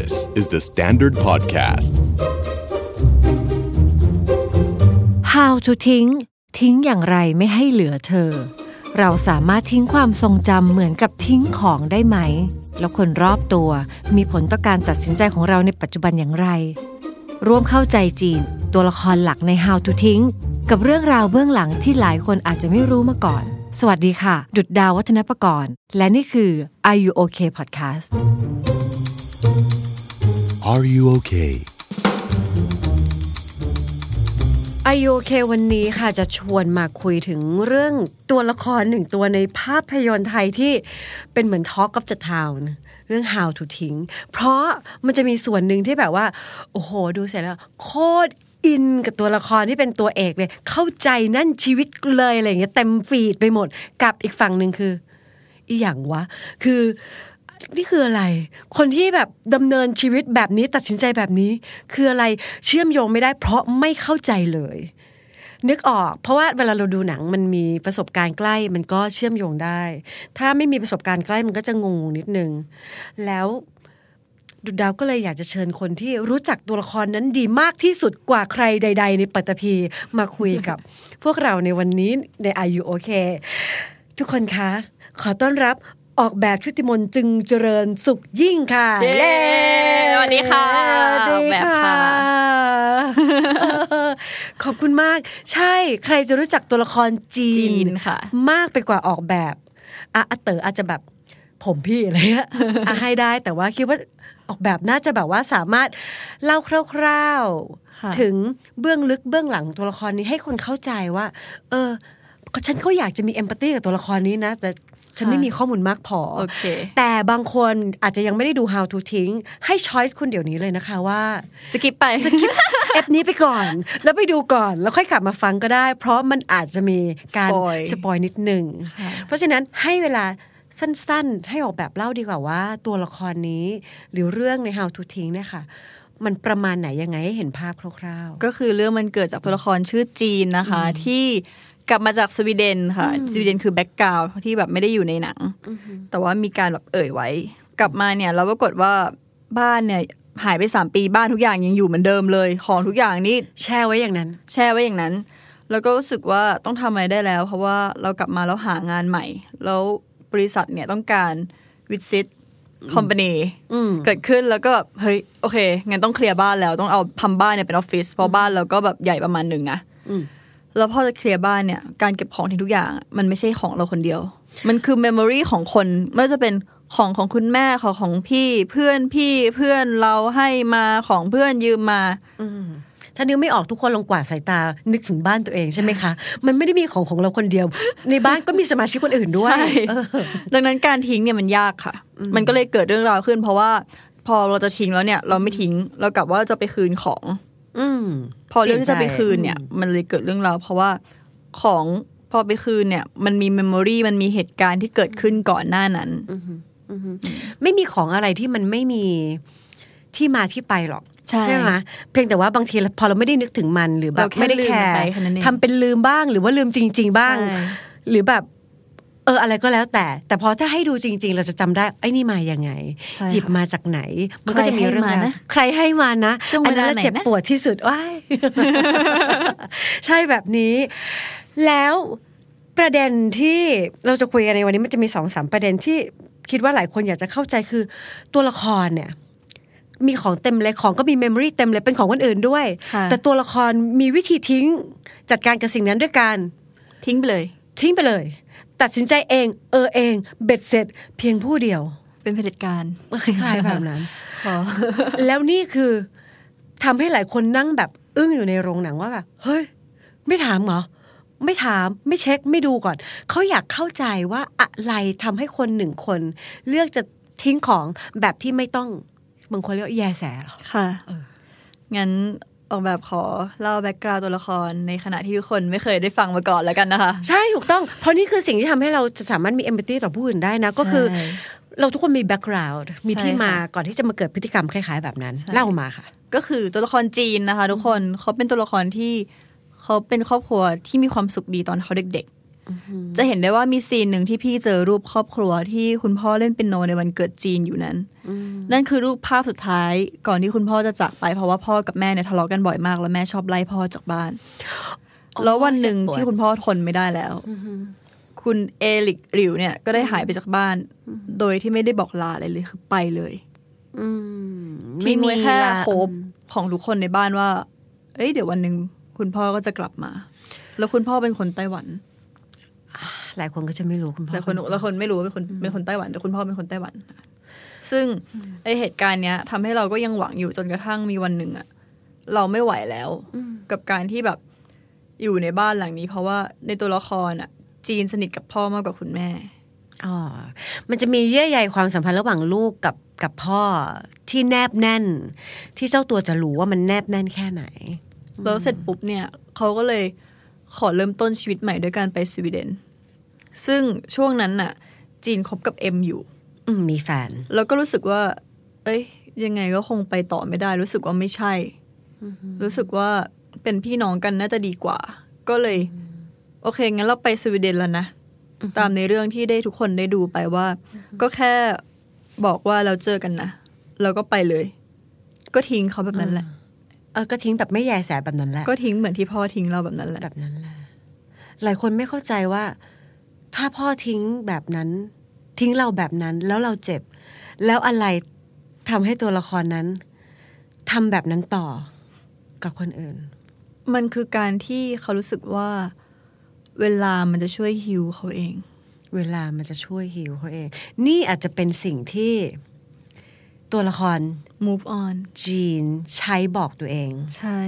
This is the Standard Podcast. How to ทิ้ง ทิ้งอย่างไรไม่ให้เหลือเธอ เราสามารถทิ้งความทรงจำเหมือนกับทิ้งของได้ไหม แล้วคนรอบตัวมีผลต่อการตัดสินใจของเราในปัจจุบันอย่างไร ร่วมเข้าใจจีน ตัวละครหลักใน How to ทิ้ง กับเรื่องราวเบื้องหลังที่หลายคนอาจจะไม่รู้มาก่อนสวัสดีค่ะ ดุดดาววัฒนประกรณ์ และนี่คือ Are You Okay Podcast Are you okay? Are You Okay วันนี้ค่ะจะชวนมาคุยถึงเรื่องตัวละครหนึ่งตัวในภาพยนตร์ไทยที่เป็นเหมือน Talk of the Town เรื่อง How to ทิ้ง เพราะมันจะมีส่วนหนึ่งที่แบบว่า โอ้โห ดูเสร็จแล้ว โคตรอินกับตัวละครที่เป็นตัวเอกเลย เข้าใจนั่นชีวิตเลยอะไรอย่างเงี้ยเต็มฟีดไปหมด กับอีกฝั่งหนึ่งคือ อีหยังวะ คือ นี่คืออะไร คนที่แบบดำเนินชีวิตแบบนี้ตัดสินใจแบบนี้ คืออะไรเชื่อมโยงไม่ได้ เพราะไม่เข้าใจเลย นึกออก เพราะว่าเวลาเราดูหนังมันมีประสบการณ์ใกล้ มันก็เชื่อมโยงได้ ถ้าไม่มีประสบการณ์ใกล้มันก็จะงงนิดนึง แล้วดุดดาวก็เลยอยากจะเชิญคนที่รู้จักตัวละครนั้นดีมากที่สุดกว่าใครใด ๆ ในปัตตภีมาคุยกับ พวกเราในวันนี้ในอายุโอเคทุกคนคะ ขอต้อนรับ ออกแบบชุติมนต์จึงเจริญสุขยิ่งค่ะ เย้สวัสดีค่ะสวัสดีออกแบบค่ะ ขอบคุณมาก ใช่ ใครจะรู้จักตัวละครจีจีนค่ะ มากไปกว่าออกแบบอะอาเต๋ออาจจะแบบผมพี่อะไรเงี้ยอะให้ได้แต่ว่าคิดว่าออกแบบน่าจะแบบว่าสามารถเล่าคร่าวค่ะๆถึงเบื้องลึกเบื้องหลังตัวละครนี้ให้คนเข้าใจว่า เออฉันก็อยากจะมี empathy กับตัวละครนี้นะ แต่ ฉันไม่มีข้อมูลมากพอโอเคแต่บางคนอาจจะยังไม่ได้ดู How to ทิ้ง ให้ choice คุณเดี๋ยวนี้เลยนะคะว่า skip ไป skip EP นี้ไปก่อน แล้วไปดูก่อน แล้วค่อยกลับมาฟังก็ได้ เพราะมันอาจจะมีการ spoil spoil นิดหนึ่งค่ะเพราะฉะนั้นให้เวลาสั้นๆ ให้ออกแบบเล่าดีกว่าว่า ตัวละครนี้ หรือเรื่องใน How to ทิ้งเนี่ยค่ะมันประมาณไหนยังไงให้เห็นภาพคร่าวก็คือเรื่องมันเกิดจากตัวละครชื่อจีนนะคะ ที่ กลับมาจากสวีเดนค่ะ สวีเดนคือแบ็กกราวที่แบบไม่ได้อยู่ในหนัง แต่ว่ามีการแบบเอ่ยไว้ กลับมาเนี่ย เราปรากฏว่าบ้านเนี่ยหายไปสามปีบ้านทุกอย่างยังอยู่เหมือนเดิมเลย ของทุกอย่างนี่ๆแช่ไว้อย่างนั้น แช่ไว้อย่างนั้น แล้วก็รู้สึกว่าต้องทำอะไรได้แล้ว เพราะว่าเรากลับมาแล้วหางานใหม่ แล้วบริษัทเนี่ยต้องการ visit company อืมเกิดขึ้นแล้วก็แบบเฮ้ยโอเคงั้นต้องเคลียร์บ้านแล้วต้องเอาทำบ้านเนี่ยเป็นออฟฟิศเพราะบ้านเราก็แบบใหญ่ประมาณหนึ่งนะอืม แล้วพอจะเคลียร์บ้านเนี่ยการเก็บของทิ้งทุกอย่างอะมันไม่ใช่ของเราคนเดียว มันคือ memory ของคนไม่ว่าจะเป็นของของคุณแม่ของของพี่เพื่อนพี่เพื่อนเราให้มาของเพื่อนยืมมาอืมถ้านึกไม่ออกทุกคนลองกวาดสายตานึกถึงบ้านตัวเองใช่ไหมคะ มันไม่ได้มีของของเราคนเดียว ในบ้านก็มีสมาชิกคนอื่นด้วยใช่เออดังนั้นการทิ้งเนี่ยมันยากค่ะ มันก็เลยเกิดเรื่องราวขึ้น เพราะว่าพอเราจะทิ้งแล้วเนี่ย เราไม่ทิ้งเรากลับว่าจะไปคืนของ อืมพอเรื่องที่จะไปคืนเนี่ยอืมมันเลยเกิดเรื่องราวเพราะว่าของพอไปคืนเนี่ย มันมี memoryรีมันมีเหตุการณ์ที่เกิดขึ้นก่อนหน้านั้นไม่มีของอะไรที่มันไม่มีที่มาที่ไปหรอกใช่ไหมเพียงแต่ว่าบางทีพอเราไม่ได้นึกถึงมันหรือแบบเราแค่ไม่ได้ลืมแคมันร์ไปแค่นั้นเองทำเป็นลืมบ้างหรือว่าลืมจริง ๆ บ้างใช่หรือแบบ เอออะไรก็แล้วแต่ แต่พอถ้าให้ดูจริง ๆ เราจะจำได้ไอ้นี่มายังไงใช่หยิบค่ะมาจากไหน มันก็จะมีเรื่องใครให้ราวมานะใครให้มานะช่วงอัเวลานั้นไหนเจ็บนะปวดที่สุดว้ายใช่แบบนี้ แล้วประเด็นที่เราจะคุยกันในวันนี้มันจะมีสองสามประเด็นที่คิดว่าหลายคนอยากจะเข้าใจคือตัวละครเนี่ยมีของเต็มเลยของก็มี memory เต็มเลยเป็นของคนอื่นด้วยค่ะแต่ตัวละครมีวิธีทิ้งจัดการกับสิ่งนั้นด้วยการทิ้งไปเลย ทิ้งไปเลย ตัดสินใจเอง เออเอง เบ็ดเสร็จ เพียงผู้เดียว เป็นเผด็จการคล้ายๆแบบนั้นพอแล้วนี่คือทำให้หลายคนนั่งแบบอึ้งอยู่ในโรงหนังว่าแบบเฮ้ย ไม่ถามเหรอไม่ถามไม่เช็คไม่ดูก่อน เขาอยากเข้าใจว่าอะไรทำให้คนหนึ่งคน เลือกจะทิ้งของแบบที่ไม่ต้องบางคนเรียกว่าแยแสเหรอค่ะเอองั้น ออกแบบขอเล่า background ตัวละครในขณะที่ทุกคนไม่เคยได้ฟังมาก่อนแล้วกันนะคะ ใช่ถูกต้อง เพราะนี่คือสิ่งที่ทำให้เราจะสามารถมี empathy ต่อผู้อื่นได้นะ ก็คือใช่เราทุกคนมี background มีใช่ที่มาค่ะก่อนที่จะมาเกิดพฤติกรรมคล้ายๆ แบบนั้นใช่เล่ามาค่ะ ก็คือตัวละครจีนนะคะ ทุกคนเขาเป็นตัวละครที่เขาเป็นครอบครัวที่มีความสุขดีตอนเขาเด็ก จะเห็นได้ว่ามีซีนหนึ่งที่พี่เจอรูปครอบครัวที่คุณพ่อเล่นเป็นโนในวันเกิดจีนอยู่นั้น นั่นคือรูปภาพสุดท้ายก่อนที่คุณพ่อจะจากไปเพราะว่าพ่อกับแม่เนี่ยทะเลาะกันบ่อยมาก แล้วแม่ชอบไล่พ่อจากบ้าน แล้ววันหนึ่งที่คุณพ่อทนไม่ได้แล้วคุณเอลิกริวเนี่ยก็ได้หายไปจากบ้าน โดยที่ไม่ได้บอกลาอะไรเลยคือไปเลยอืมทิ้งไว้แค่ละโคบของทุกคนในบ้านว่า เอ้ยเดี๋ยววันหนึ่งคุณพ่อก็จะกลับมา แล้วคุณพ่อเป็นคนไต้หวัน หลายคนก็จะไม่รู้คุณพ่อแต่คนแล้วคนไม่รู้ว่าเป็นคนเป็นคนไต้หวันแต่คุณพ่อเป็นคนไต้หวัน ซึ่งไอเหตุการณ์เนี้ยทำให้เราก็ยังหวังอยู่จนกระทั่งมีวันหนึ่งอะเราไม่ไหวแล้วกับการที่แบบอยู่ในบ้านหลังนี้ เพราะว่าในตัวละครอะจีนสนิทกับพ่อมากกว่าคุณแม่อ๋อมันจะมีเยื่อใยความสัมพันธ์ระหว่างลูกกับกับพ่อที่แนบแน่น ที่เจ้าตัวจะรู้ว่ามันแนบแน่นแค่ไหน แล้วเสร็จปุ๊บเนี่ยเขาก็เลยขอเริ่มต้นชีวิตใหม่ด้วยการไปสวีเดน ซึ่งช่วงนั้นน่ะ จีนคบกับเอ็มอยู่อืมมีแฟน แล้วก็รู้สึกว่า เอ้ย ยังไงก็คงไปต่อไม่ได้ รู้สึกว่าไม่ใช่ รู้สึกว่าเป็นพี่น้องกันน่าจะดีกว่า ก็เลย โอเค งั้นเราไปสวีเดนแล้วนะ ตามในเรื่องที่ได้ทุกคนได้ดูไปว่า ก็แค่บอกว่าเราเจอกันนะแล้วก็ไปเลย ก็ทิ้งเขาแบบนั้นแหละเออก็ทิ้งแบบไม่แยแสแบบนั้นแหละ ก็ทิ้งเหมือนที่พ่อทิ้งเราแบบนั้นแหละแบบนั้นแหละหลายคนไม่เข้าใจว่า ถ้าพ่อทิ้งแบบนั้น ทิ้งเราแบบนั้นแล้วเราเจ็บ แล้วอะไรทำให้ตัวละครนั้นทำแบบนั้นต่อกับคนอื่น มันคือการที่เขารู้สึกว่าเวลามันจะช่วยฮิวเขาเอง เวลามันจะช่วยฮิวเขาเอง นี่อาจจะเป็นสิ่งที่ตัวละคร move on จีนใช้บอกตัวเอง ใช่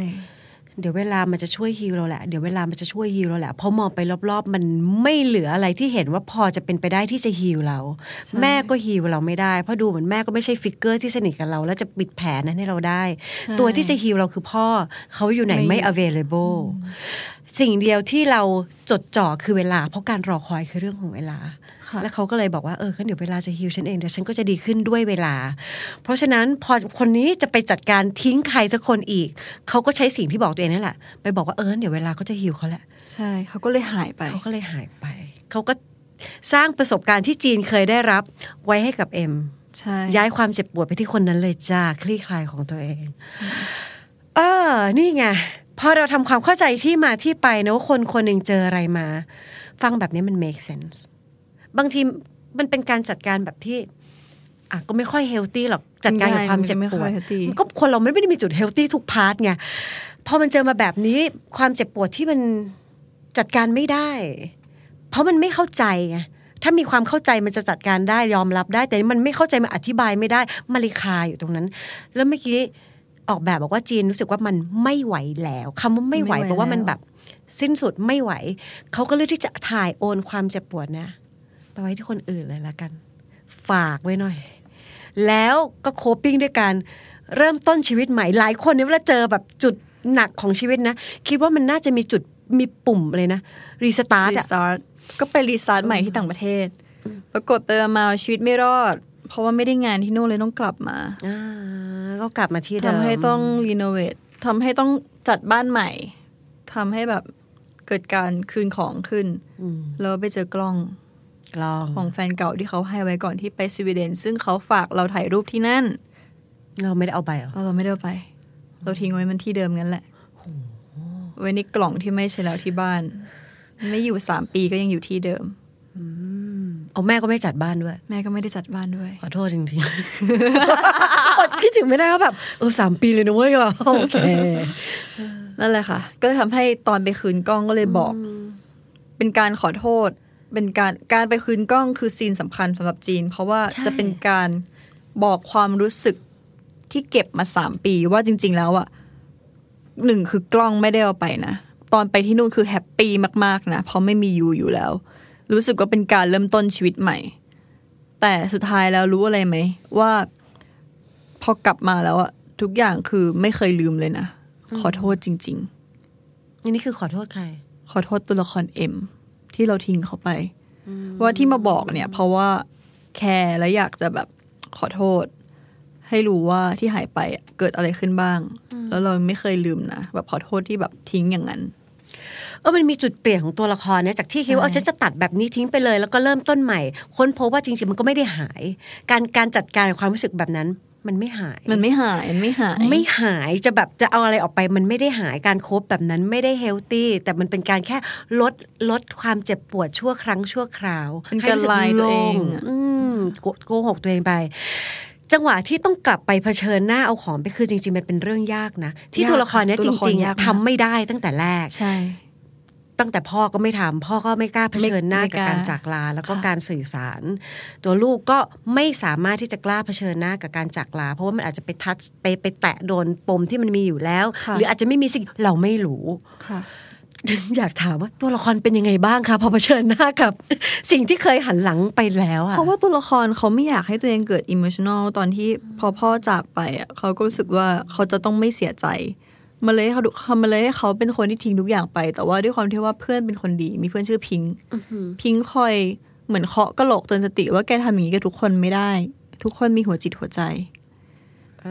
เดี๋ยวเวลามันจะช่วยฮิวเราแหละ เดี๋ยวเวลามันจะช่วยฮิวเราแหละ เพราะมองไปรอบๆ มันไม่เหลืออะไรที่เห็นว่าพอจะเป็นไปได้ที่จะฮิวเราใช่แม่ก็ฮิวเราไม่ได้ เพราะดูเหมือนแม่ก็ไม่ใช่ฟิกเกอร์ที่สนิทกับเรา แล้วจะปิดแผลนั้นให้เราได้ใช่ตัวที่จะฮิวเราคือพ่อเขาอยู่ไหนไม่ไม่ available สิ่งเดียวที่เราจดจ่อคือเวลา เพราะการรอคอยคือเรื่องของเวลาค่ะ แล้วเขาก็เลยบอกว่าเอองั้นเดี๋ยวเวลาจะฮิวฉันเองเดี๋ยวฉันก็จะดีขึ้นด้วยเวลา เพราะฉะนั้นพอคนนี้จะไปจัดการทิ้งใครสักคนอีก เขาก็ใช้สิ่งที่บอกตัวเองนั่นแหละ ไปบอกว่าเออเดี๋ยวเวลาก็จะฮิวเขาแหละ ใช่เขาก็เลยหายไปเขาก็เลยหายไป เขาก็สร้างประสบการณ์ที่จีนเคยได้รับไว้ให้กับเอ็มใช่ย้ายความเจ็บปวดไปที่คนนั้นเลยจ้าคลี่คลายของตัวเองเออนี่ไงพอเราทำความเข้าใจที่มาที่ไปนะว่าคนคนหนึ่งเจออะไรมา ฟังแบบนี้มัน make sense บางทีมันเป็นการจัดการแบบที่อะก็ไม่ค่อย healthy หรอกจัดการกับความเจ็บปวดก็คนเราไม่ได้มีจุด healthy ทุก part ไงพอมันเจอมาแบบนี้ความเจ็บปวดที่มันจัดการไม่ได้ เพราะมันไม่เข้าใจไงถ้ามีความเข้าใจมันจะจัดการได้ยอมรับได้ แต่นี่มันไม่เข้าใจมันอธิบายไม่ได้มาริคาอยู่ตรงนั้น แล้วเมื่อกี้ออกแบบบอกว่าจีนรู้สึกว่ามันไม่ไหวแล้วคำว่าไม่ไหวไม่ไหวแปลว่ามันแล้วแบบ สิ้นสุดไม่ไหวเขาก็เลือกที่จะถ่ายโอนความเจ็บปวดนะ ไปไว้ที่คนอื่นเลยละกัน ฝากไว้หน่อย แล้วก็โคปิ้งด้วยการเริ่มต้นชีวิตใหม่หลายคนเนี่ยเวลาเจอแบบจุดหนักของชีวิตนะ คิดว่ามันน่าจะมีจุดมีปุ่มเลยนะ restart restart ก็ไป restart ใหม่ที่ต่างประเทศปรากฏไปมาชีวิตไม่รอด เพราะว่าไม่ได้งานที่นู่นเลยต้องกลับมาอ่าก็กลับมาที่เดิทำให้ต้อง renovate ทำให้ต้องจัดบ้านใหม่ทำให้แบบเกิดการคืนของขึ้นอืมแล้วไปเจอกล้อง ลอง ของแฟนเก่าที่เขาให้ไว้ก่อนที่ไปสวีเดน ซึ่งเขาฝากเราถ่ายรูปที่นั่น เราไม่ได้เอาไปเหรอเราเราไม่ได้เอาไป เราทิ้งไว้มันที่เดิมงั้นแหละไว้ในกล่องที่ไม่ใช่แล้วที่บ้าน ไม่อยู่สามปีก็ยังอยู่ที่เดิมเอาแม่ก็ไม่จัดบ้านด้วย แม่ก็ไม่ได้จัดบ้านด้วย ขอโทษจริงๆอดคิดถึงไม่ได้ว่าแบบเออสามปีเลยนะเว้ยก็โอเคนั่นแหละค่ะ ก็เลยทำให้ตอนไปคืนกล้องก็เลยบอก เป็นการขอโทษ เป็นการการไปคืนกล้องคือซีนสำคัญสำหรับจีน เพราะว่าใช่จะเป็นการบอกความรู้สึกที่เก็บมาสามปีว่าจริง ๆ แล้วอะหนึ่งคือกล้องไม่ได้เอาไปนะตอนไปที่นู่นคือแฮปปี้มากๆนะเพราะไม่มียูอยู่แล้ว รู้สึกว่าเป็นการเริ่มต้นชีวิตใหม่ แต่สุดท้ายแล้วรู้อะไรไหมว่า พอกลับมาแล้วอะทุกอย่างคือไม่เคยลืมเลยนะขอโทษจริง ๆ อันนี้คือขอโทษใคร ขอโทษตัวละครเอ็ม ที่เราทิ้งเขาไป ว่าที่มาบอกเนี่ย เพราะว่าแคร์และอยากจะแบบขอโทษ ให้รู้ว่าที่หายไปอะเกิดอะไรขึ้นบ้าง แล้วเราไม่เคยลืมนะแบบขอโทษที่แบบทิ้งอย่างนั้นเออมันมีจุดเปลี่ยนของตัวละครเนี่ยจากที่คิดว่าเออฉันจะตัดแบบนี้ทิ้งไปเลย แล้วก็เริ่มต้นใหม่ ค้นพบว่าจริงๆมันก็ไม่ได้หาย การการจัดการกับความรู้สึกแบบนั้น มันไม่หาย มันไม่หายมันไม่หาย ไม่หายจะแบบจะเอาอะไรออกไป มันไม่ได้หายการคบแบบนั้นไม่ได้เฮลตี้แต่มันเป็นการแค่ลดลดความเจ็บปวดชั่วครั้งชั่วคราวเป็นการให้สึลายตัวเองโล่อะอืมโกโกหกตัวเองไปจังหวะที่ต้องกลับไปเผชิญหน้าเอาของไปคือจริง ๆ มันเป็นเรื่องยากนะ ที่ตัวละครเนี้ยจริงๆอะทำไม่ได้ตั้งแต่แรกใช่ ตั้งแต่พ่อก็ไม่ทำพ่อก็ไม่กล้าเผชิญหน้าไม่กับกล้าการจากลา แล้วก็ค่ะการสื่อสาร ตัวลูกก็ไม่สามารถที่จะกล้าเผชิญหน้ากับการจากลา เพราะว่ามันอาจจะไปทัชไปไปแตะโดนปมที่มันมีอยู่แล้ว หรืออาจจะไม่มีสิ่งเราไม่รู้ค่ะอยากถามว่าตัวละครเป็นยังไงบ้างคะพอเผชิญหน้ากับ สิ่งที่เคยหันหลังไปแล้วอะเพราะว่าตัวละครเขาไม่อยากให้ตัวเองเกิดอิ o t ชัน a ลตอนที่พอพ่อจากไปอะเขาก็รู้สึกว่าเขาจะต้องไม่เสียใจ มาเลยให้เขาดูมาเลยให้เขาเป็นคนที่ทิ้งทุกอย่างไป แต่ว่าด้วยความที่ว่าเพื่อนเป็นคนดี มีเพื่อนชื่อพิงค์พิงค์คอยเหมือนเคาะกระโหลกเตือนสติว่าแกทำอย่างนี้กับทุกคนไม่ได้ ทุกคนมีหัวจิตหัวใจ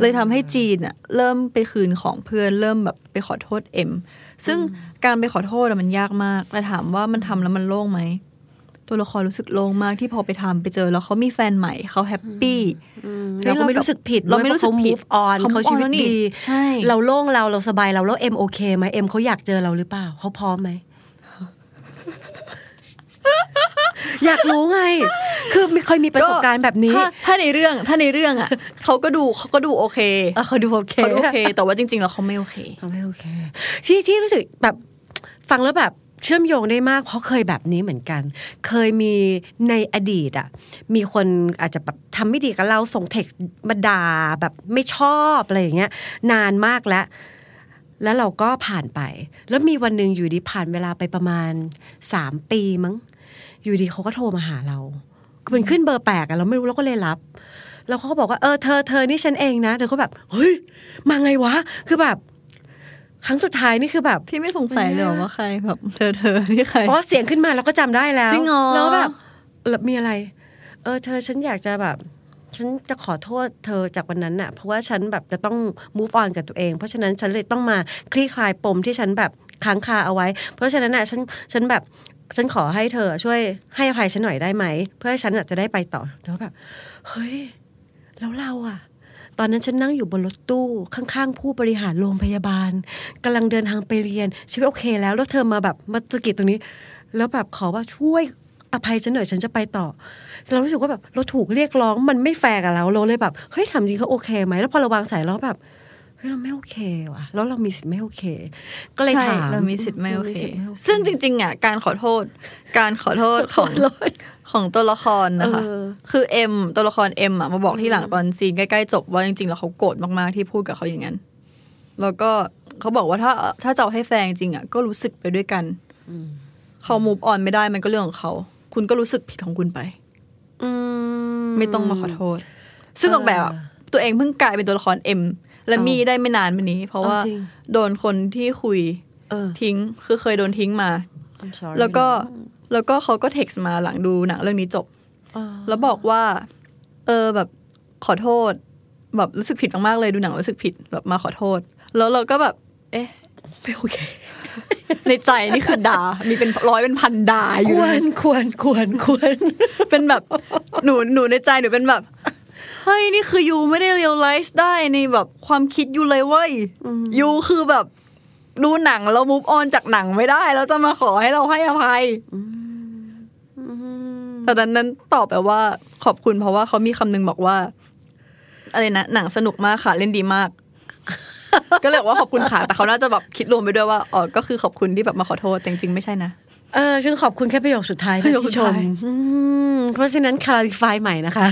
เลยทำให้จีนอะเริ่มไปคืนของเพื่อนเริ่มแบบไปขอโทษเอ็มซึ่งการไปขอโทษอะมันยากมากแต่ถามว่ามันทำแล้วมันโล่งไหม ตัวละครรู้สึกโล่งมากที่พอไปทำไปเจอ แล้วเขามีแฟนใหม่เขา happy เราก็ไม่รู้สึกผิด เราไม่รู้สึกผิด on เขาเขา move on ชีวิตแล้วนี่ดีใช่เราโล่งเราเราสบายเราแล้วเอ็มโอเคไหมเอ็มเขาอยากเจอเราหรือเปล่าเขาพร้อมไหมอยากรู้ไง คือไม่เคยมีประสบการณ์แบบนี้ ถ้าถ้าในเรื่อง ถ้าในเรื่องอะเขาก็ดูเขาก็ดูโอเคเออเขาดูโอเคเขาดูโอเค แต่ว่าจริง ๆ แล้วเขาไม่โอเคเขาไม่โอเค ที่ที่รู้สึกแบบฟังแล้วแบบ เชื่อมโยงได้มากเพราะเคยแบบนี้เหมือนกัน เคยมีในอดีตอะ มีคนอาจจะแบบทำไม่ดีกับเราส่งเทคมาด่าแบบไม่ชอบอะไรอย่างเงี้ย นานมากแล้วแล้วเราก็ผ่านไป แล้วมีวันหนึ่งอยู่ดีผ่านเวลาไปประมาณสามปีมั้ง อยู่ดีเขาก็โทรมาหาเราคือมันขึ้นเบอร์แปลกอะเราไม่รู้เราก็เลยรับ แล้วเขาก็บอกว่าเออเธอเธอนี่ฉันเองนะเธอก็แบบเฮ้ยมาไงวะ คือแบบ ครั้งสุดท้ายนี่คือแบบพี่ไม่สงสัยเลยเหรอว่าใครแบบเธอเธอนี่ใครเพราะเสียงขึ้นมาเราก็จำได้แล้วจริงเหรอแล้วแบบแล้วมีอะไร เออ เธอฉันอยากจะแบบฉันจะขอโทษเธอจากวันนั้นน่ะ เพราะว่าฉันแบบจะต้อง move on กับตัวเอง เพราะฉะนั้นฉันเลยต้องมาคลี่คลายปมที่ฉันแบบค้างคาเอาไว้ เพราะฉะนั้นน่ะฉันฉันแบบฉันขอให้เธอช่วยให้อภัยฉันหน่อยได้ไหม เพื่อให้ฉันน่ะจะได้ไปต่อแล้วแบบเฮ้ย แล้วเราอะ ตอนนั้นฉันนั่งอยู่บนรถตู้ข้างๆ ผู้บริหารโรงพยาบาลกำลังเดินทางไปเรียนชีวิตโอเคแล้ว แล้วเธอมาแบบมาสะกิดตรงนี้ แล้วแบบขอว่าช่วยอภัยฉันหน่อยฉันจะไปต่อ เรารู้สึกว่าแบบเราถูกเรียกร้องมันไม่แฟร์กับเราเราเลยแบบเฮ้ยถามจริงเขาโอเคไหมแล้วพอเราวางสายแล้วแบบ ฮ้ยเราไม่โอเคว่ะ แล้วเรามีสิทธิ์ไม่โอเค ก็เลยใช่ถามเรามีสิทธิ์ไม่โอเคราสิทธิ์ไม่โอเค ซึ่งจริง ๆอะการขอโทษ การขอโทษของขอโทษของตัวละครนะคะเออคือเอ็มตัวละครเอ็มอะมาบอกที่หลังตอนซีนใกล้ๆจบว่าจริงๆแล้วเขาโกรธมากๆที่พูดกับเขาอย่างนั้น แล้วก็เขาบอกว่าถ้าถ้าจะเอาให้แฟนจริงๆอะก็รู้สึกไปด้วยกันเขา move on ไม่ได้มันก็เรื่องของเขา คุณก็รู้สึกผิดของคุณไปอืไม่ต้องมาขอโทษ ซึ่งออกแบบอะตัวเองเพิ่งกลายเป็นตัวละครเอ็ม และมีได้ไม่นานมานี้ เพราะว่าเอาจริงโดนคนที่คุยเออทิ้งคือเคยโดนทิ้งมา I'm sorry แล้วก็แล้วก็เขาก็เท็กซ์มาหลังดูหนังเรื่องนี้จบเออแล้วบอกว่า เออแบบขอโทษ แบบรู้สึกผิดมากๆเลยดูหนังรู้สึกผิดแบบมาขอโทษ แล้วเราก็แบบ เอ๊ะไม่โอเค ในใจนี่คือด่า มีเป็นร้อยเป็นพันด่าอคยู่วรควรควรควรเป็นแบบหนูหนูในใจหนูเป็นแบบ เฮ้ยนี่คือยูไม่ได้เรียลไลซ์ได้ในแบบความคิดยูเลยเว้ยยูคือแบบดูหนังแล้วมูฟออนจากหนังไม่ได้แล้วจะมาขอให้เราให้อภัยแต่ดันนั้นตอบไปว่า ขอบคุณเพราะว่าเขามีคำนึงบอกว่า อะไรนะหนังสนุกมากค่ะเล่นดีมาก ก็เลยบอกว่าขอบคุณค่ะแต่เขาน่าจะแบบคิดรวมไปด้วยว่าอ๋อก็คือขอบคุณที่แบบมาขอโทษแต่จริงๆไม่ใช่นะ เออฉันขอบคุณแค่ประโยคสุดท้ายประโยคสุที่ดชมท้ายอืมเพราะฉะนั้น clarify ใหม่นะคะ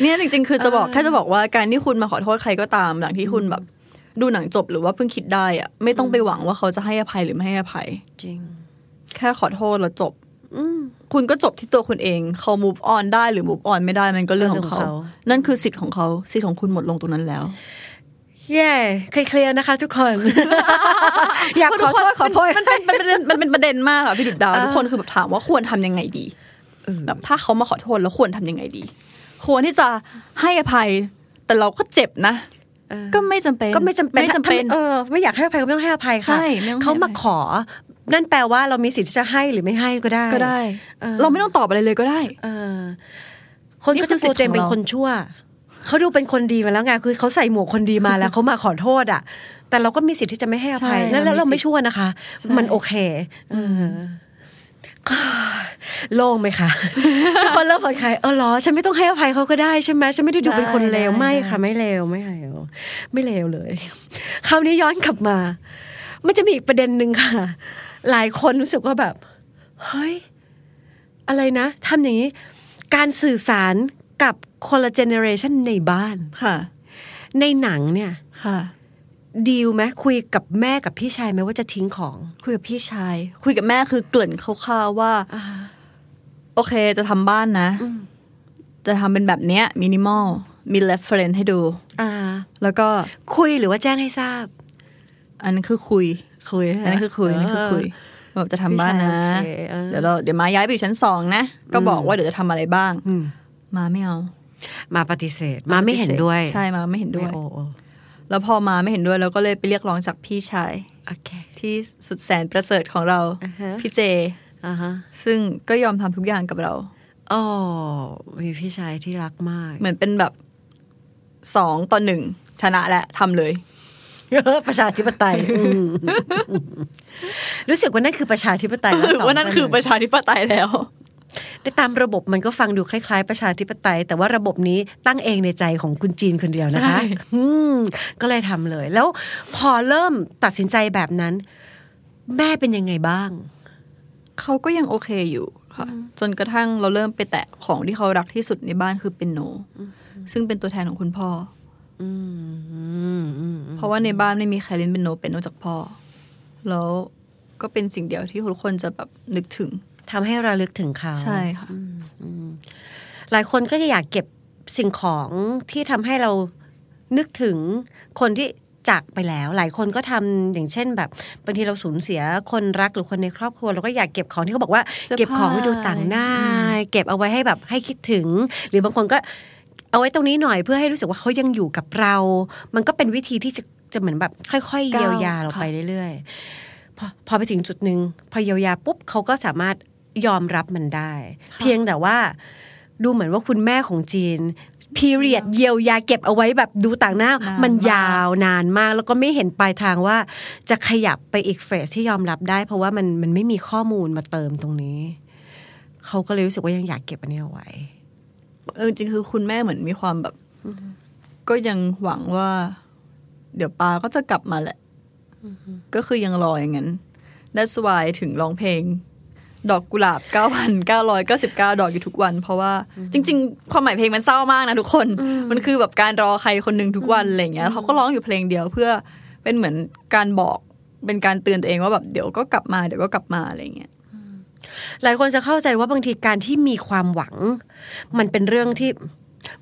เนี่ยจริง ๆ คือจะบอกแค่จะบอกว่าการที่คุณมาขอโทษใครก็ตามหลังที่คุณแบบ ดูหนังจบหรือว่าเพิ่งคิดได้อะไม่ต้องไปหวังว่าเขาจะให้อภัยหรือไม่ให้อภัย จริง แค่ขอโทษแล้วจบคุณก็จบที่ตัวคุณเอง เขา move on ได้หรือ move on ไม่ได้มันก็เรื่องของเขาเรื่องของเขา นั่นคือสิทธิ์ของเขาสิทธิ์ของคุณหมดลงตรงนั้นแล้ว เย่เคลียร์ๆนะคะ ทุกคน อยากขอโทษขอโทษมันเป็นมันเป็นมันเป็นประเด็นมากอะพี่ดุดดาวเออทุกคนคือแบบถามว่าควรทำยังไงดีแบบถ้าเขามาขอโทษแล้วควรทำยังไงดี ควรที่จะให้อภัย แต่เราก็เจ็บนะเออก็ไม่จำเป็นก็ไม่จำเป็นไม่จำเป็นถ้าเออไม่อยากให้อภัยก็ไม่ต้องให้อภัยค่ะใช่ไม่ต้องให้เขามาอภัยขอ นั่นแปลว่าเรามีสิทธิ์ที่จะให้หรือไม่ให้ก็ได้ก็ได้เออเราไม่ต้องตอบอะไรเลยก็ได้ เออ คนนี่ก็คืจะอกลัวตัวเองสิทธิ์ของเป็นเราคนชั่ว เขาดูเป็นคนดีมาแล้วไงคือเขาใส่หมวกคนดีมาแล้วเขามาขอโทษอะ แต่เราก็มีสิทธิ์ที่จะไม่ให้อภัยใช่แล้วแล้วเรามีเราไม่สิทธิ์ชั่วนะคะใช่มันโอเคเออก็โล่งไหมคะทุกคนเริ่มผ่อนคลายเออเหรอฉันไม่ต้องให้อภัยเขาก็ได้ใช่ไหมฉันไม่ได้ดูเป็นคนเลวไม่ค่ะไม่เลวไม่เลวไม่เลวเลย คราวนี้ย้อนกลับมา มันจะมีอีกประเด็นหนึ่งค่ะ หลายคนรู้สึกว่าแบบ เฮ้ย อะไรนะทำอย่างนี้ การสื่อสาร กับคนละ generation ในบ้านค่ะ ในหนังเนี่ยค่ะดีลไหมคุยกับแม่กับพี่ชายไหมว่าจะทิ้งของ คุยกับพี่ชาย คุยกับแม่คือเกริ่นคร่าวๆว่า โอเคจะทำบ้านนะอืมจะทำเป็นแบบเนี้ยมินิมอลมี reference ให้ดู อ่า แล้วก็คุยหรือว่าแจ้งให้ทราบ อันนั้นคือคุย คุยอันนั้นคือคุยอันนั้นคือคุยแบบจะทำบ้านนะพี่ชายโอเคเออเดี๋ยวเราเดี๋ยวมาย้ายไปอยู่ชั้นสองนะ ก็บอกว่าเดี๋ยวจะทำอะไรบ้างอื มมาไม่เอา มาปฏิเสธ มาไม่เห็นด้วย ใช่มาไม่เห็นด้วยโอ้โอ้แล้วพอมาไม่เห็นด้วยเราก็เลยไปเรียกร้องจากพี่ชายโอเคที่สุดแสนประเสริฐของเราอ่าฮะพี่เจอ่าฮะซึ่งก็ยอมทำทุกอย่างกับเราอ๋อมีพี่ชายที่รักมาก เหมือนเป็นแบบสองต่อหนึ่งชนะและทำเลยประชาธิปไตยอืมรู้สึกว่านั่นคือประชาธิปไตยแล้วสงว่านั่นคือประชาธิปไตยแล้ว แต่ตามระบบมันก็ฟังดูคล้ายๆ ประชาธิปไตย แต่ว่าระบบนี้ตั้งเองในใจของคุณจีนคนเดียวนะคะใช่อืมก็เลยทำเลย แล้วพอเริ่มตัดสินใจแบบนั้น แม่เป็นยังไงบ้าง เขาก็ยังโอเคอยู่ค่ะจนกระทั่งเราเริ่มไปแตะของที่เขารักที่สุดในบ้านคือเป็นโน ซึ่งเป็นตัวแทนของคุณพ่ออืมอืมอืมอเพราะว่าในบ้านไม่มีใครเล่นเป็นโนเป็นนอกจากพ่อ แล้วก็เป็นสิ่งเดียวที่ทุกคนจะแบบนึกถึง ทำให้เราลึกถึงเขาใช่ค่ะหลายคนก็จะอยากเก็บสิ่งของที่ทำให้เรานึกถึงคนที่จากไปแล้ว หลายคนก็ทำอย่างเช่นแบบบางทีเราสูญเสียคนรักหรือคนในครอบครัวเราก็อยากเก็บของที่เขาบอกว่าเสื้อผ้าเก็บของไว้ดูต่างหน้า เก็บเอาไว้ให้แบบให้คิดถึง หรือบางคนก็เอาไว้ตรงนี้หน่อยเพื่อให้รู้สึกว่าเขายังอยู่กับเรา มันก็เป็นวิธีที่จะจะเหมือนแบบ ค่อยๆเยียวยาเราไปเรื่อยๆพอพอไปถึงจุดหนึ่งพอเยียวยาปุ๊บเขาก็สามารถ ยอมรับมันได้ เพียงแต่ว่าดูเหมือนว่าคุณแม่ของจีนพีเรียดเยียวยาเก็บเอาไว้แบบดูต่างหน้านานมันมากยาวนานมาก แล้วก็ไม่เห็นปลายทางว่าจะขยับไปอีกเฟสที่ยอมรับได้ เพราะว่ามันมันไม่มีข้อมูลมาเติมตรงนี้ เขาก็เลยรู้สึกว่ายังอยากเก็บอันนี้เอาไว้เออจริงๆคือคุณแม่เหมือนมีความแบบ ก็ยังหวังว่า เดี๋ยวปาก็จะกลับมาแหละก็คือยังรออย่างนั้น That's why ถึงร้องเพลง ดอกกุหลาบ 9,999 ดอกอยู่ทุกวัน เพราะว่าจริง ๆ ความหมายเพลงมันเศร้ามากนะทุกคน มันคือแบบการรอใครคนหนึ่งทุกวันอะไรอย่างเงี้ยเขาก็ร้องอยู่เพลงเดียวเพื่อเป็นเหมือนการบอกเป็นการเตือนตัวเองว่าแบบเดี๋ยวก็กลับมาเดี๋ยวก็กลับมาอะไรอย่างเงี้ยหลายคนจะเข้าใจว่าบางทีการที่มีความหวัง มันเป็นเรื่องที่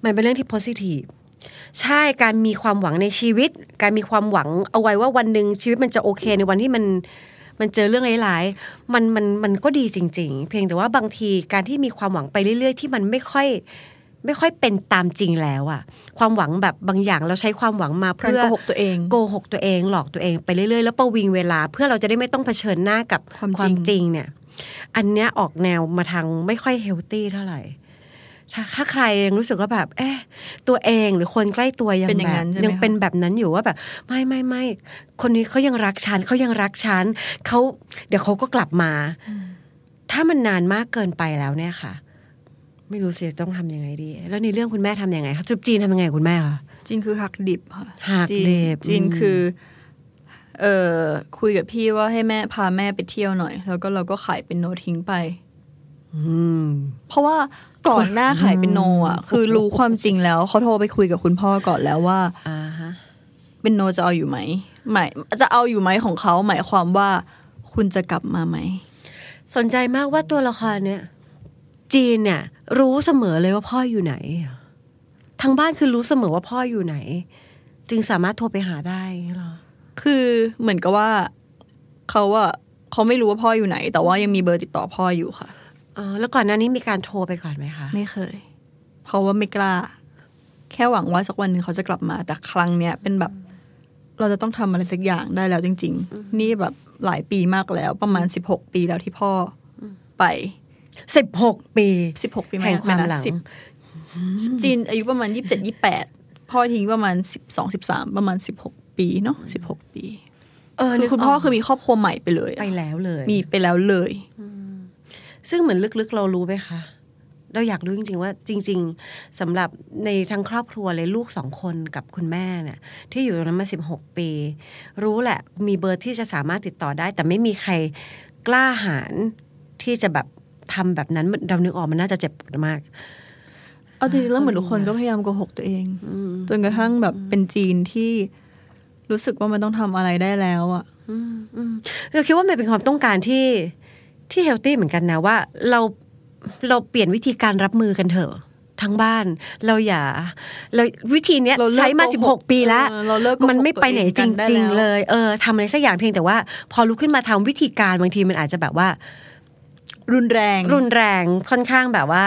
มันเป็นเรื่องที่ positive ใช่การมีความหวังในชีวิต การมีความหวังเอาไว้ว่าวันหนึ่งชีวิตมันจะโอเคในวันที่มัน มันเจอเรื่องร้ายๆมันมันมันก็ดีจริง ๆ เพียงแต่ว่าบางทีการที่มีความหวังไปเรื่อย ๆ ที่มันไม่ค่อยไม่ค่อยเป็นตามจริงแล้วอะความหวังแบบบางอย่างเราใช้ความหวังมาการเพื่อโกหกตัวเองโกหกตัวเอง หลอกตัวเองไปเรื่อยๆ แล้วประวิงเวลา เพื่อเราจะได้ไม่ต้องเผชิญหน้ากับความความจจริริงงเนี่ย อันเนี้ยออกแนวมาทางไม่ค่อยเฮลตี้เท่าไหร่ ถ้าถ้าใครยังรู้สึกว่าแบบ เอ๊ะตัวเองหรือคนใกล้ตัวยังเป็นอย่างแบนั้บนใช่ไหมยังคะเป็นแบบนั้นอยู่ว่าแบบ ไม่ไม่ไม่คนนี้เขายังรักฉันเขายังรักฉันเขาเดี๋ยวเขาก็กลับมา ถ้ามันนานมากเกินไปแล้วเนี่ยค่ะ ไม่รู้สิต้องทำยังไงดี แล้วในเรื่องคุณแม่ทำยังไงคะจุบจีนทำยังไงคุณแม่คะจีนคือหักดิบค่ะหักจีนดิบจีนอืมคือเออคุยกับพี่ว่าให้แม่พาแม่ไปเที่ยวหน่อย แล้วก็เราก็ขายเป็นโนทิ้งไป อืมเพราะว่า ก่อนหน้าขายเป็นโนอะ คือรู้ความจริงแล้วเขาโทรไปคุยกับคุณพ่อก่อนแล้วว่าอ่าฮะเป็นโนจะเอาอยู่ไหมหมายจะเอาอยู่ไหมของเขาหมายความว่าคุณจะกลับมาไหม สนใจมากว่าตัวละครเนี่ย จีนเนี่ย รู้เสมอเลยว่าพ่ออยู่ไหนทางบ้านคือรู้เสมอว่าพ่ออยู่ไหน จึงสามารถโทรไปหาได้อย่างเงี้ยเหรอคือเหมือนกับว่าเขาอะเขาไม่รู้ว่าพ่ออยู่ไหน แต่ว่ายังมีเบอร์ติดต่อพ่ออยู่ค่ะ อ๋อแล้วก่อนหน้านี้มีการโทรไปก่อนไหมคะ ไม่เคย เพราะว่าไม่กล้าโอเคแค่หวังว่าสักวันหนึ่งเขาจะกลับมา แต่ครั้งเนี้ยเป็นแบบ เราจะต้องทำอะไรสักอย่างได้แล้วจริง ๆ นี่แบบหลายปีมากแล้ว ประมาณสิบหกปีแล้วที่พ่ออไปสิบหกปีสิบหกปีแห่งความหลังสิบจีนอายุประมาณยี่สิบเจ็ดยี่แปดพ่อทิ้งประมาณสิบสองสิบสามประมาณสิบหกปีเนาะสิบหกปี เออคือคุณพ่อคือมีครอบครัวใหม่ไปเลยอะไปแล้วเลย มีไปแล้วเลย ซึ่งเหมือนลึกๆ เรารู้ไหมคะเราอยากรู้จริง ๆ ว่าจริง ๆสำหรับในทั้งครอบครัวเลยลูกสองคนกับคุณแม่เนี่ยที่อยู่ตรงนั้นมาสิบหกปี รู้แหละ มีเบอร์ที่จะสามารถติดต่อได้ แต่ไม่มีใครกล้าหาญที่จะแบบทำแบบนั้นเรานึกออกมันน่าจะเจ็บปวดมาก เอาจริงๆแล้วเหมือนทุกคนก็พยายามโกหกตัวเองจนกระทั่งแบบเป็นจีนที่รู้สึกว่ามันต้องทำอะไรได้แล้วอะเราคิดว่ามันเป็นความต้องการที่ ที่เฮลตี้เหมือนกันนะว่า เราเราเปลี่ยนวิธีการรับมือกันเถอะทั้งบ้านเราอย่าเราวิธีเนี้ยเราเลิกใช้มาโกหกสิบหกปีแล้วเออเราเลิกโกหกมันไม่ไปไหนตัวเองจกันได้ริงแล้วๆเลย เออทำอะไรสักอย่างเพียงแต่ว่า พอลุกขึ้นมาทำวิธีการบางทีมันอาจจะแบบว่า รุนแรง รุนแรงค่อนข้างแบบว่า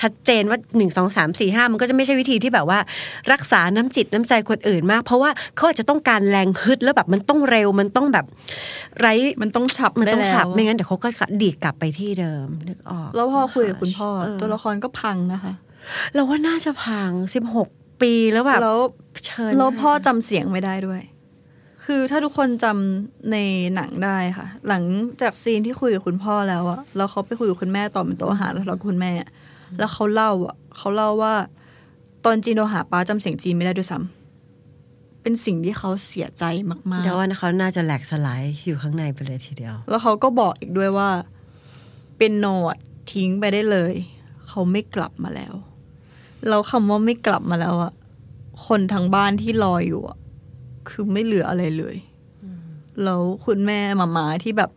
ชัดเจนว่าหนึ่งสองสามสี่ห้ามันก็จะไม่ใช่วิธีที่แบบว่า รักษาน้ำจิตน้ำใจคนอื่นมาก เพราะว่าเขาอาจจะต้องการแรงฮึดแล้วแบบมันต้องเร็วมันต้องแบบไร้มันต้องฉับมันต้องได้แล้วฉับไม่งั้นเดี๋ยวเขาก็ดีดกลับไปที่เดิมนึกออก แล้วพอคุยกับคุณพ่อเออตัวละครก็พังนะคะเราว่าน่าจะพังสิบหกปีแล้วแบบแล้วเชิญแล้วพ่อจำเสียงไม่ได้ด้วย คือถ้าทุกคนจำในหนังได้ค่ะ หลังจากซีนที่คุยกับคุณพ่อแล้วอะแล้วเขาไปคุยกับคุณแม่ตอนเป็นโต๊ะอาหารแล้วทะเลาะกับคุณแม่ แล้วเขาเล่าอะเขาเล่าว่า ตอนจีนโทรหาป้าจำเสียงจีนไม่ได้ด้วยซ้ำเป็นสิ่งที่เขาเสียใจมากเดี๋ยวว่าเขาน่าจะแหลกสลายอยู่ข้างในไปเลยทีเดียวๆแล้วเขาก็บอกอีกด้วยว่า เป็นโนดทิ้งไปได้เลย เขาไม่กลับมาแล้วแล้วคำว่าไม่กลับมาแล้วอะคนทางบ้านที่รออยู่อะ คือไม่เหลืออะไรเลยแล้วคุณแม่มามาที่แบบ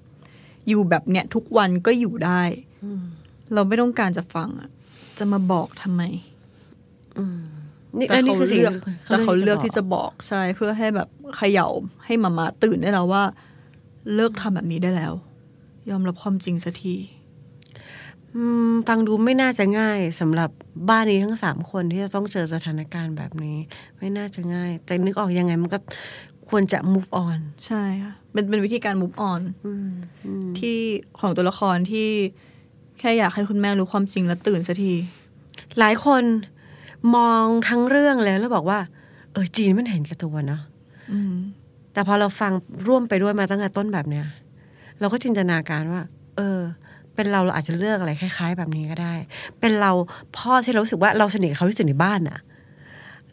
อยู่แบบเนี้ยทุกวันก็อยู่ได้เราไม่ต้องการจะฟังอะจะมาบอกทำไมนี่แต่และนี่เขาคือสิ่งเลือกที่แต่เขาเลือกที่จะบบอกใช่เพื่อให้แบบเขย่าให้มามาตื่นได้แล้วว่า เลิกทำแบบนี้ได้แล้ว ยอมรับความจริงสักทีอืม ฟังดูไม่น่าจะง่ายสำหรับบ้านนี้ทั้งสามคนที่จะต้องเจอสถานการณ์แบบนี้ ไม่น่าจะง่าย แต่นึกออกยังไงมันก็ควรจะ move on ใช่ค่ะเป็นเป็นวิธีการ move on อืมอืมที่ของตัวละครที่แค่อยากให้คุณแม่รู้ความจริงและตื่นสักที หลายคนมองทั้งเรื่องแล้วแล้วบอกว่า เออจีนมันเห็นแกับตัวเนาะอืมแต่พอเราฟังร่วมไปด้วยมาตั้งแต่ต้นแบบเนี้ย เราก็จินตนาการว่า เออ เป็นเราเราอาจจะเลือกอะไรคล้าย ๆ แบบนี้ก็ได้ เป็นเราพ่อที่เรารู้สึกว่าเราสนิทกับเขาที่สุดในบ้านอะ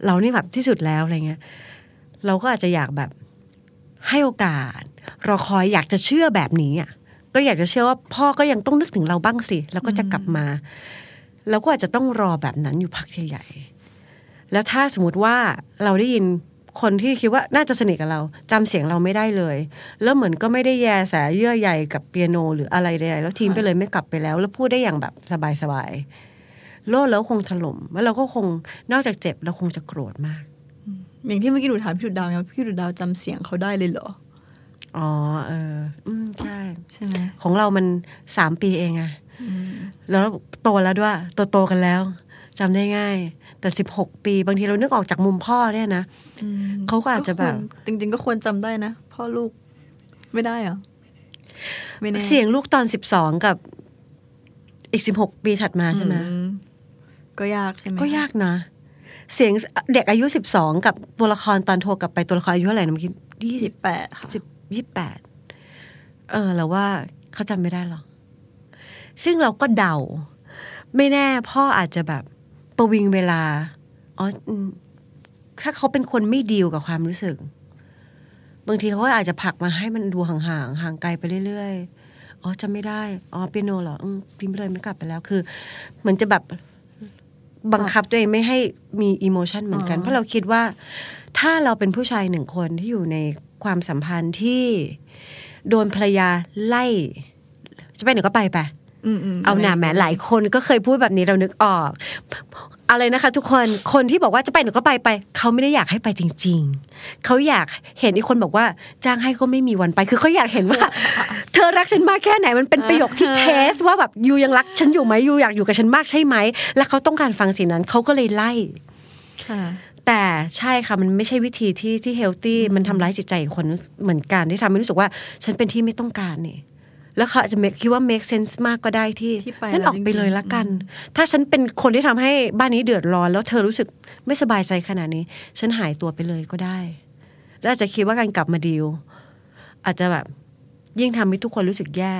เรานี่แบบที่สุดแล้วอะไรเงี้ย เราก็อาจจะอยากแบบให้โอกาส รอคอยอยากจะเชื่อแบบนี้อะ ก็อยากจะเชื่อว่าพ่อก็ยังต้องนึกถึงเราบ้างสิ แล้วก็จะกลับมา เราก็อาจจะต้องรอแบบนั้นอยู่พักใหญ่ๆแล้วถ้าสมมติว่าเราได้ยิน คนที่คิดว่าน่าจะสนิทกับเราจำเสียงเราไม่ได้เลย แล้วเหมือนก็ไม่ได้แยแสเยื่อใยกับเปียโน หรืออะไรใดๆแล้วทีมไปเลยไม่กลับไปแล้ว แล้วพูดได้อย่างแบบสบายๆโลดแล้วคงถล่มแล้วเราก็คงนอกจากเจ็บเราคงจะโกรธมาก อย่างที่เมื่อกี้หนูถามพี่ดุดดาวไงว่าพี่ดุดดาวจำเสียงเขาได้เลยเหรออ๋อเออ อืมใช่ใช่ไหมของเรามันสามปีเองอะแล้วโตแล้วด้วยโตโตๆกันแล้วจำได้ง่าย แต่สิบหกปี บางทีเรานึกออกจากมุมพ่อเนี่ยนะอืมเขาก็อาจจะแบบควรจริง ๆ ก็ควรจำได้นะ พ่อลูกไม่ได้เหรอไม่แน่เสียงลูกตอนสิบสองกับ อีกสิบหกปีถัดมาใช่ไหมอืมก็ยากใช่ไหมก็ยากนะ เสียงเด็กอายุสิบสองกับตัวละครตอนโทรกลับไปตัวละครอายุเท่าไหร่นะเมื่อกี้ยี่สิสิบบแปดค่ะสิบยี่แปดเออเราว่าเขาจำไม่ได้หรอก ซึ่งเราก็เดา ไม่แน่พ่ออาจจะแบบ ประวิงเวลา อ๋ออืมถ้าเขาเป็นคนไม่ดีลกับความรู้สึก บางทีเขาก็อาจจะผลักมาให้มันดูห่างๆ ห่างไกลไปเรื่อยๆ อ๋อจำไม่ได้ อ๋อเปียโนเหรออืมพิมพ์เลยไม่กลับไปแล้ว คือ เหมือนจะแบบบังคับตัวเองไม่ให้มีอิโมชันเหมือนกัน เพราะเราคิดว่า ถ้าเราเป็นผู้ชายหนึ่งคนที่อยู่ในความสัมพันธ์ที่โดนภรรยาไล่ จะไปไหนก็ไปไปอืมอืม เอาหนาแหมหลายคนก็เคยพูดแบบนี้เรานึกออกอะไรนะคะทุกคนคนที่บอกว่าจะไปหนูก็ไปไปเขาไม่ได้อยากให้ไปจริง ๆเขาอยากเห็นอีกคนบอกว่า จ้างให้ก็ไม่มีวันไป คือเขาอยากเห็นว่า เธอรักฉันมากแค่ไหนมันเป็นประโยคที่เทส ว่าแบบยูยังรักฉันอยู่ไหมยูอยากอยู่กับฉันมากใช่ไหมและเขาต้องการฟังสิ่งนั้นเขาก็เลยไล่ค่ะแต่ใช่ค่ะ มันไม่ใช่วิธีที่ที่เฮลตี้มันทำร้ายจิตใจของคนเหมือนกันที่ทำให้รู้สึกว่า ฉันเป็นที่ไม่ต้องการนี่ แล้วเขาอาจจะ make- คิดว่า make sense มากก็ได้ที่ที่ไปงั้นแล้วออกไปจริงๆเลยละกัน ถ้าฉันเป็นคนที่ทำให้บ้านนี้เดือดร้อน แล้วเธอรู้สึกไม่สบายใจขนาดนี้ ฉันหายตัวไปเลยก็ได้ แล้วอาจจะคิดว่าการกลับมาดีลอาจจะแบบยิ่งทำให้ทุกคนรู้สึกแย่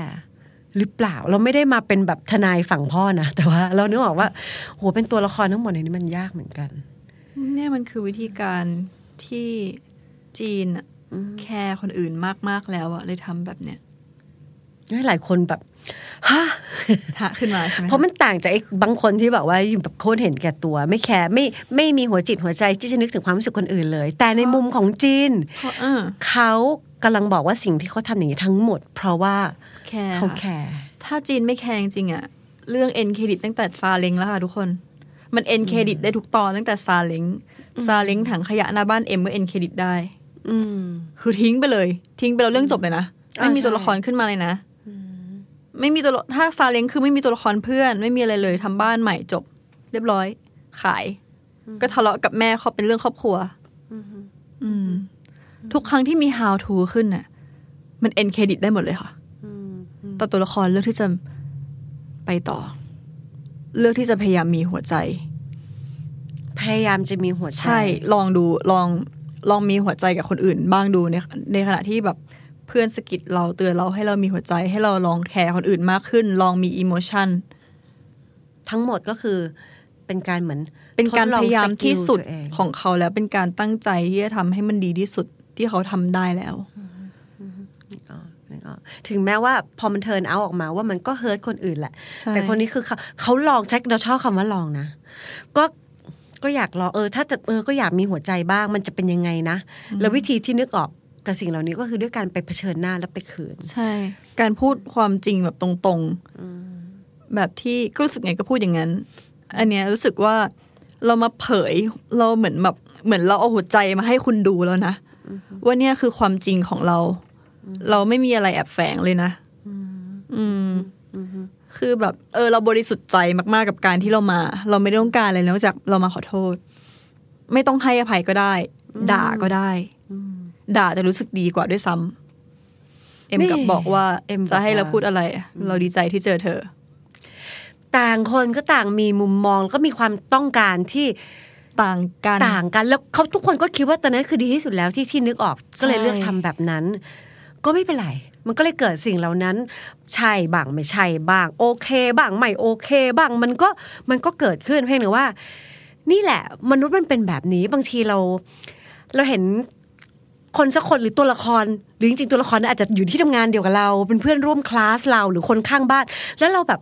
หรือเปล่าเราไม่ได้มาเป็นแบบทนายฝั่งพ่อนะแต่ว่าเรานึกออกว่าโหเป็นตัวละครทั้งหมดในนี้มันยากเหมือนกัน เนี่ยมันคือวิธีการที่จีนอะแคร์คนอื่นมากๆแล้วอะเลยทำแบบเนี้ย หลายคนแบบฮะทะขึ้นมาใช่ไหมเพราะมันต่างจากไอ้บางคนที่แบบว่าอยู่แบบโคตรเห็นแก่ตัว ไม่แคร์ไม่ไม่มีหัวจิตหัวใจที่จะนึกถึงความรู้สึกคนอื่นเลย แต่ในมุมของจีนเพราะเออเขากำลังบอกว่าสิ่งที่เขาทำอย่างนี้ทั้งหมด เพราะว่าแคร์เขาค่ะแคร์ถ้าจีนไม่แคร์จริงๆอะเรื่อง end credit ตั้งแต่ซาเล้งแล้วค่ะทุกคนมัน end credit ได้ทุกตอนตั้งแต่ซาเล้งซาเล้งถังขยะหน้าบ้านเอ็มก็ end credit ได้ อืมคือทิ้งไปเลย ทิ้งไปแล้วเรื่องจบเลยนะอ่าไม่มีตัวใช่ละครขึ้นมาเลยนะ ไม่มีตัวละถ้าซาเล้งคือไม่มีตัวละครเพื่อน ไม่มีอะไรเลยทำบ้านใหม่จบ เรียบร้อย ขาย ก็ทะเลาะกับแม่เขาเป็นเรื่องครอบครัวอืม ทุกครั้งที่มี how to ขึ้นน่ะ มัน end credit ได้หมดเลยค่ะอืมแต่ตัวละครเลือกที่จะไปต่อ เลือกที่จะพยายามมีหัวใจ พยายามจะมีหัวใจ ใช่ ลองดูลองลองมีหัวใจกับคนอื่น บ้างดูในในขณะที่แบบ เพื่อนสะกิดเราเตือนเราให้เรามีหัวใจให้เราลองแคร์คนอื่นมากขึ้น ลองมี emotionทั้งหมดก็คือเป็นการเหมือน เป็นการทดลองพยายาม skill ที่สุดตัวเองของเขาแล้วเป็นการตั้งใจที่จะทำให้มันดีที่สุดที่เขาทำได้แล้วนึกออกนึกออกถึงแม้ว่าพอมัน turn out ออกมาว่ามันก็ hurt คนอื่นแหละใช่แต่คนนี้คือเขาเขาลองใช้เราชอบคำว่าลองนะ ก็ก็อยากลองเออ ถ้าจะเออก็อยากมีหัวใจบ้าง มันจะเป็นยังไงนะ แล้ววิธีที่นึกออก กับสิ่งเหล่านี้ก็คือด้วยการไปเผชิญหน้าแล้วไปขืน ใช่ การพูดความจริงแบบตรงๆแบบที่ก็รู้สึกไงก็พูดอย่างนั้น อันเนี้ยรู้สึกว่าเรามาเผยเราเหมือนแบบเหมือนเราเอาหัวใจมาให้คุณดูแล้วนะว่าเนี่ยคือความจริงของเรา เราไม่มีอะไรแอบแฝงเลยนะ อืมคือแบบ เออ เราบริสุทธิ์ใจมาก ๆกับการที่เรามา เราไม่ได้ต้องการอะไรนอกจากเรามาขอโทษ ไม่ต้องให้อภัยก็ได้ ด่าก็ได้ ด่าจะรู้สึกดีกว่าด้วยซ้ำเอ็มกลับนี่บอกว่าเอ็มบอกจะให้เราว่าพูดอะไร เราดีใจที่เจอเธอ ต่างคนก็ต่างมีมุมมองแล้วก็มีความต้องการที่ต่างกันต่างกัน แล้วเขาทุกคนก็คิดว่าตอนนั้นคือดีที่สุดแล้วที่ที่นึกออกก็เลยใช่เลือกทำแบบนั้น ก็ไม่เป็นไรมันก็เลยเกิดสิ่งเหล่านั้น ใช่บ้างไม่ใช่บ้าง โอเค บ้างไม่โอเค บ้างมันก็มันก็เกิดขึ้นเพียงแต่ว่า นี่แหละ มนุษย์มันเป็นแบบนี้บางทีเรา เราเห็น คนสักคนหรือตัวละคร หรือจริงๆตัวละครนั้นอาจจะอยู่ที่ทำงานเดียวกับเรา เป็นเพื่อนร่วมคลาสเราหรือคนข้างบ้าน แล้วเราแบบ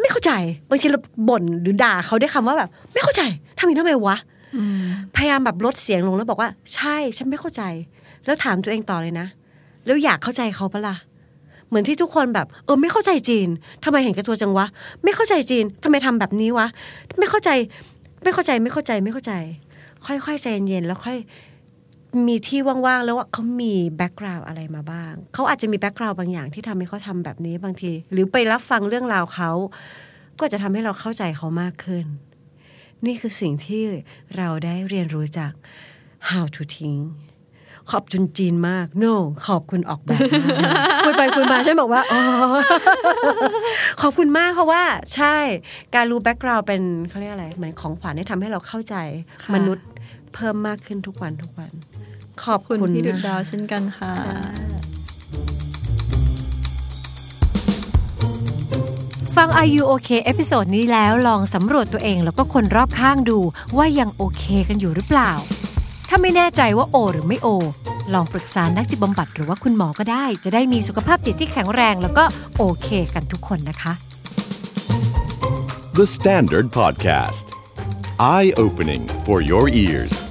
ไม่เข้าใจบางทีเราบ่นหรือด่าเขาด้วยคำว่าแบบ ไม่เข้าใจทำอย่างนี้ทำไมวะอืมพยายามแบบลดเสียงลงแล้วบอกว่า ใช่ฉันไม่เข้าใจ แล้วถามตัวเองต่อเลยนะ แล้วอยากเข้าใจเขาปะล่ะเหมือนที่ทุกคนแบบ เออไม่เข้าใจจีนทำไมเห็นแก่ตัวจังวะ ไม่เข้าใจจีนทำไมทำแบบนี้วะ ไม่เข้าใจ ไม่เข้าใจไม่เข้าใจไม่เข้าใจ ค่อยๆใจเย็นๆแล้วค่อย มีที่ว่างๆ แล้วว่าเขามี background อะไรมาบ้าง เขาอาจจะมี background บางอย่างที่ทำให้เขาทำแบบนี้บางที หรือไปรับฟังเรื่องราวเขา ก็จะทำให้เราเข้าใจเขามากขึ้น นี่คือสิ่งที่เราได้เรียนรู้จาก how to ทิ้งขอบคุณจีนมาก เนาะ ขอบคุณออกแบบมากคุยไปคุยมาฉันบอกว่าอ๋อขอบคุณมากเพราะว่า ใช่ การรู้ background เป็นเขาเรียกอะไร เหมือนของขวัญที่ทำให้เราเข้าใจค่ะมนุษย์เพิ่มมากขึ้นทุกวันทุกวัน ขอบคุณคุณพี่ดุดนะดาวเช่นกันค่ะฟัง Are You OK episode นี้แล้วลองสำรวจตัวเองแล้วก็คนรอบข้างดูว่ายังโอเคกันอยู่หรือเปล่า ถ้าไม่แน่ใจว่าโอ หรือไม่โอ ลองปรึกษานักจิตบำบัดหรือว่าคุณหมอก็ได้ จะได้มีสุขภาพจิตที่แข็งแรงแล้วก็โอเคกันทุกคนนะคะ The Standard Podcast. Eye opening for your ears.